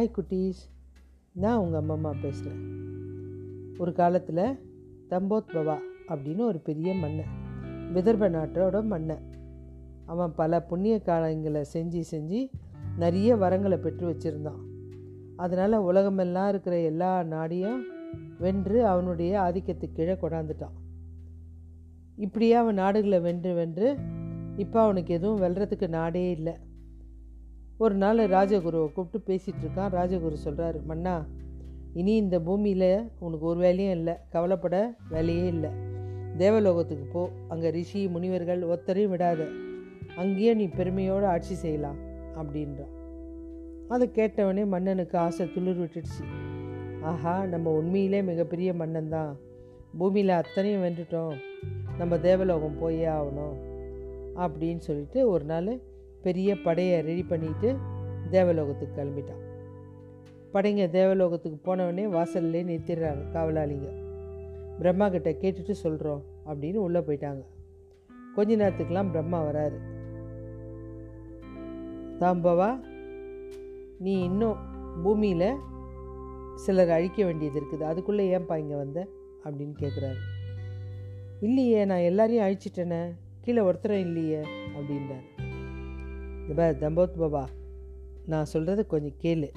Hi குட்டீஸ். நான் உங்கள் அம்மா அம்மா பேசுகிறேன் ஒரு காலத்தில் தம்போத் பவா அப்படின்னு ஒரு பெரிய மன்னன் விதர்ப நாட்டோட மன்னன். அவன் பல புண்ணிய காலங்களை செஞ்சு செஞ்சு நிறைய வரங்களை பெற்று வச்சுருந்தான். அதனால் உலகமெல்லாம் இருக்கிற எல்லா நாடையும் வென்று அவனுடைய ஆதிக்கத்துக்கு கீழே கொண்டாந்துட்டான். இப்படியே அவன் நாடுகளை வென்று வென்று இப்போ அவனுக்கு எதுவும் வெல்றதுக்கு நாடே இல்லை. ஒரு நாள் ராஜகுருவை கூப்பிட்டு பேசிகிட்டு இருக்கான். ராஜகுரு சொல்கிறாரு மன்னா இனி இந்த பூமியில் உனக்கு ஒரு வேலையும் இல்லை. கவலைப்பட வேலையே இல்லை. தேவலோகத்துக்கு போ. அங்கே ரிஷி முனிவர்கள் ஒத்தரையும் விடாத. அங்கேயே நீ பெருமையோடு ஆட்சி செய்யலாம். அப்படின்றான். அதை கேட்டவனே மன்னனுக்கு ஆசை துளிர் விட்டுடுச்சு ஆஹா நம்ம உண்மையிலே மிகப்பெரிய மன்னன் தான் பூமியில் அத்தனையும் வென்றுட்டோம். நம்ம தேவலோகம் போயே ஆகணும். அப்படின்னு சொல்லிட்டு ஒரு நாள் பெரிய படையை ரெடி பண்ணிட்டு தேவலோகத்துக்கு கிளம்பிட்டான். படைங்க தேவலோகத்துக்கு போனவொடனே வாசல்லே நிறுத்திடுறாங்க காவலாளிங்க. பிரம்மா கிட்ட கேட்டுட்டு சொல்கிறோம் அப்படின்னு உள்ளே போயிட்டாங்க. கொஞ்ச நேரத்துக்கெலாம் பிரம்மா வராரு. தாம்பவா நீ இன்னும் பூமியில் சிலர் அழிக்க வேண்டியது இருக்குது. அதுக்குள்ளே ஏன்பா இங்கே வந்த? அப்படின்னு கேட்குறாரு இல்லையே நான் எல்லாரையும் அழிச்சிட்டேனே. கீழே ஒருத்தரும் இல்லையே அப்படின்றார். இப்போ தம்போத் பாபா நான் சொல்கிறத கொஞ்சம் கேளு.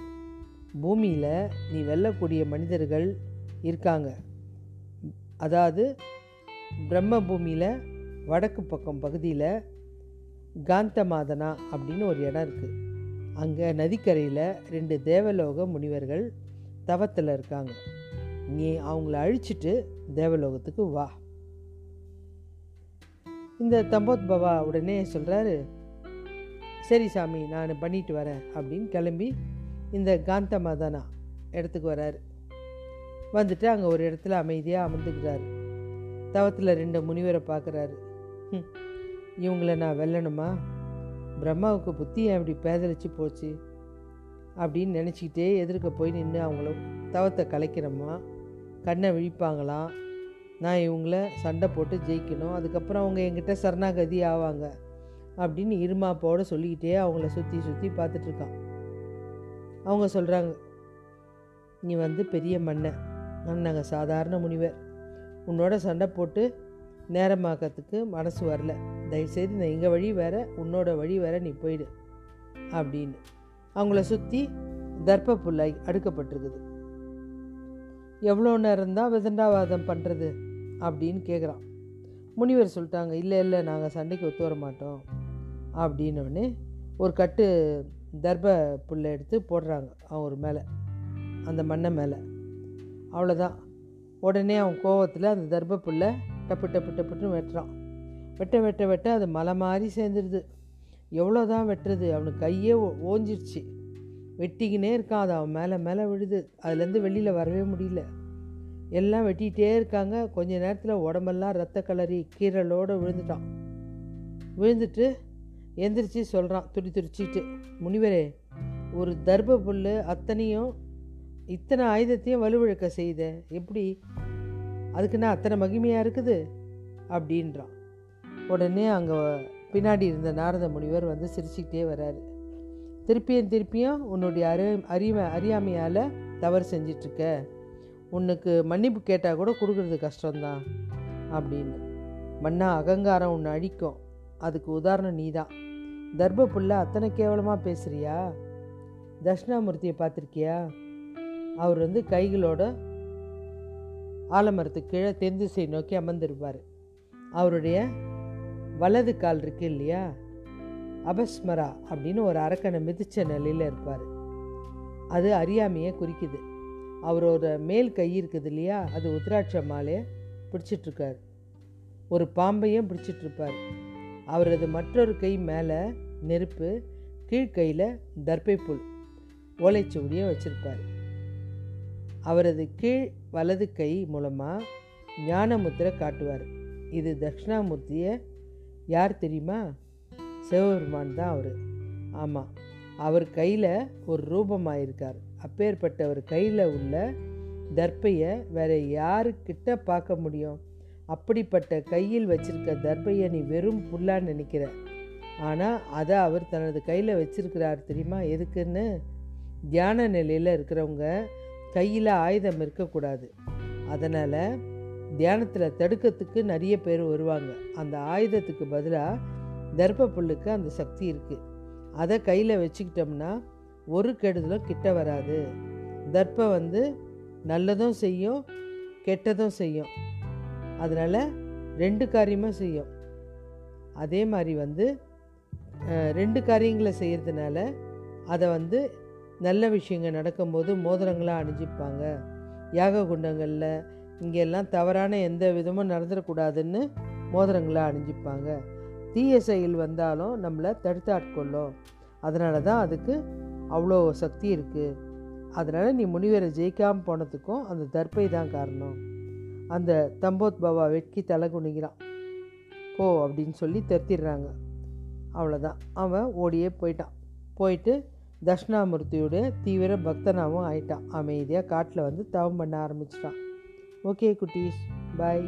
பூமியில் நீ வெல்லக்கூடிய மனிதர்கள் இருக்காங்க. அதாவது பிரம்ம பூமியில் வடக்கு பக்கம் பகுதியில் காந்தமாதனா அப்படின்னு ஒரு இடம் இருக்குது அங்கே நதிக்கரையில் ரெண்டு தேவலோக முனிவர்கள் தவத்தில் இருக்காங்க. நீ அவங்கள அழிச்சிட்டு தேவலோகத்துக்கு வா. இந்த தம்போத் பாபா உடனே சொல்கிறாரு சரி சாமி நான் பண்ணிட்டு வரேன் அப்படின்னு கிளம்பி இந்த காந்த மதனா இடத்துக்கு வராரு. வந்துட்டு அங்கே ஒரு இடத்துல அமைதியாக அமர்ந்துக்கிறாரு. தவத்தில் ரெண்டு முனிவரை பார்க்குறாரு இவங்களை நான் வெல்லணுமா? பிரம்மாவுக்கு புத்தி ஏன் இப்படி பேதலிச்சு போச்சு? அப்படின்னு நினச்சிக்கிட்டே எதிர்க்க போய் நின்று அவங்களும் தவத்தை கலைக்கிறோமா கண்ணை விழிப்பாங்களாம். நான் இவங்கள சண்டை போட்டு ஜெயிக்கணும். அதுக்கப்புறம் அவங்க என்கிட்ட சரணாகதி ஆவாங்க. அப்படின்னு இருமாப்போடு சொல்லிக்கிட்டே அவங்கள சுற்றி சுற்றி பார்த்துட்ருக்கான். அவங்க சொல்கிறாங்க நீ வந்து பெரிய மன்னன் அண்ணாங்க நாங்கள் சாதாரண முனிவர். உன்னோட சண்டை போட்டு நேரமாக்கிறதுக்கு மனசு வரல. தயவுசெய்து நான் எங்கள் வழி வேற உன்னோட வழி வேற நீ போயிடு அப்படின்னு. அவங்கள சுற்றி தர்ப்ப புல்லாய் அடுக்கப்பட்டிருக்குது. எவ்வளோ நேரம் தான் விதண்டாவாதம் பண்ணுறது அப்படின்னு கேட்குறான் முனிவர் சொல்லிட்டாங்க இல்லை இல்லை நாங்கள் சண்டைக்கு ஒத்து வர மாட்டோம் அப்படின்னோடனே ஒரு கட்டு தர்ப புல்லை எடுத்து போடுறாங்க அவன் ஒரு மேலே அந்த மண்ணை மேலே. அவ்வளோதான். உடனே அவன் கோவத்தில் அந்த தர்ப புல்லை டப்பு டப்பு டப்புன்னு வெட்டுறான். வெட்ட வெட்ட வெட்ட அது மலை மாதிரி சேர்ந்துடுது எவ்வளோ தான் வெட்டுறது? அவனுக்கு கையே ஓஞ்சிருச்சு. வெட்டிக்கினே இருக்கான். அது அவன் மேலே மேலே விழுது. அதுலேருந்து வெளியில் வரவே முடியல. எல்லாம் வெட்டிகிட்டே இருக்காங்க. கொஞ்ச நேரத்தில் உடம்பெல்லாம் ரத்த கலரி கீரலோடு விழுந்துட்டான். விழுந்துட்டு எந்திரிச்சு சொல்கிறான் துடி துடிச்சிட்டு. முனிவரே ஒரு தர்ப புல் அத்தனையும் இத்தனை ஆயுதத்தையும் வலுவிழக்க செய்த. எப்படி? அதுக்குன்னா அத்தனை மகிமையாக இருக்குது? அப்படின்றான். உடனே அங்கே பின்னாடி இருந்த நாரத முனிவர் வந்து சிரிச்சுக்கிட்டே வராரு திருப்பியும் திருப்பியும் உன்னுடைய அறி அறிமை அறியாமையால் தவறு செஞ்சிட்ருக்க. உனக்கு மன்னிப்பு கேட்டால் கூட கொடுக்குறது கஷ்டம்தான் அப்படின்னு. மண்ணா அகங்காரம் உன்னை அழிக்கும். அதுக்கு உதாரணம் நீ தான் தர்ப புள்ள அத்தனை கேவலமாக பேசுகிறியா தட்சிணாமூர்த்தியை பார்த்துருக்கியா? அவர் வந்து கைகளோட ஆலமரத்துக்கு கீழே தென்திசை நோக்கி அமர்ந்திருப்பார். அவருடைய வலது கால் இருக்கு இல்லையா? அபஸ்மரா அப்படின்னு ஒரு அரக்கனை மிதிச்ச நிலையில் இருப்பார். அது அறியாமையை குறிக்குது. அவரோட மேல் கை இருக்குது இல்லையா? அது உத்ராட்ச மாலையை பிடிச்சிட்ருக்கார் ஒரு பாம்பையும் பிடிச்சிட்ருப்பார் அவரது மற்றொரு கை மேலே நெருப்பு கீழ்கையில் தர்பை புல் ஓலைச்சுவடியை வச்சிருப்பார். அவரது கீழ் வலது கை மூலமாக ஞானமுத்திரை காட்டுவார். இது தட்சிணாமூர்த்தியை யார் தெரியுமா? சிவபெருமான் தான் அவர். ஆமாம் அவர் கையில் ஒரு ரூபமாக இருக்கார் அப்பேற்பட்டவர் கையில் உள்ள தர்ப்பையை வேற யாருக்கிட்ட பார்க்க முடியும்? அப்படிப்பட்ட கையில் வச்சிருக்க தர்பையை நீ வெறும் புல்லான்னு நினைக்கிற. ஆனால் அதை அவர் தனது கையில் வச்சிருக்கிறார் தெரியுமா? எதுக்குன்னு? தியான நிலையில் இருக்கிறவங்க கையில் ஆயுதம் இருக்கக்கூடாது. அதனால் தியானத்தில் தடுக்கிறதுக்கு நிறைய பேர் வருவாங்க. அந்த ஆயுதத்துக்கு பதிலாக தர்ப்ப புல்லுக்கு அந்த சக்தி இருக்குது அதை கையில் வச்சுக்கிட்டோம்னா ஒரு கெடுதலும் கிட்ட வராது. தர்ப்பம் வந்து நல்லதும் செய்யும் கெட்டதும் செய்யும். அதனால் ரெண்டு காரியமாக செய்யும். அதே மாதிரி வந்து ரெண்டு காரியங்களை செய்கிறதுனால அதை வந்து நல்ல விஷயங்கள் நடக்கும்போது மோதிரங்களாக அணிஞ்சிப்பாங்க. யாக குண்டங்களில் இங்கெல்லாம் தவறான எந்த விதமும் நடந்துடக்கூடாதுன்னு மோதிரங்களாக அணிஞ்சிப்பாங்க. தீய செயல் வந்தாலும் நம்மளை தடுத்து ஆட்கொள்ளும். அதனால தான் அதுக்கு அவ்வளோ சக்தி இருக்குது அதனால் நீ முனிவரை ஜெயிக்காமல் போனதுக்கும் அந்த தர்ப்பை தான் காரணம். அந்த தம்போத் பாபா வெட்கி தலை குனிக்கிறான். போ அப்படின்னு சொல்லி தெத்திடுறாங்க அவ்வளோதான் அவன் ஓடியே போயிட்டான். போயிட்டு தட்சிணாமூர்த்தியோட தீவிர பக்தனாகவும் ஆயிட்டான். அமைதியாக காட்டில் வந்து தவம் பண்ண ஆரம்பிச்சிட்டான். ஓகே குட்டீஸ். பாய்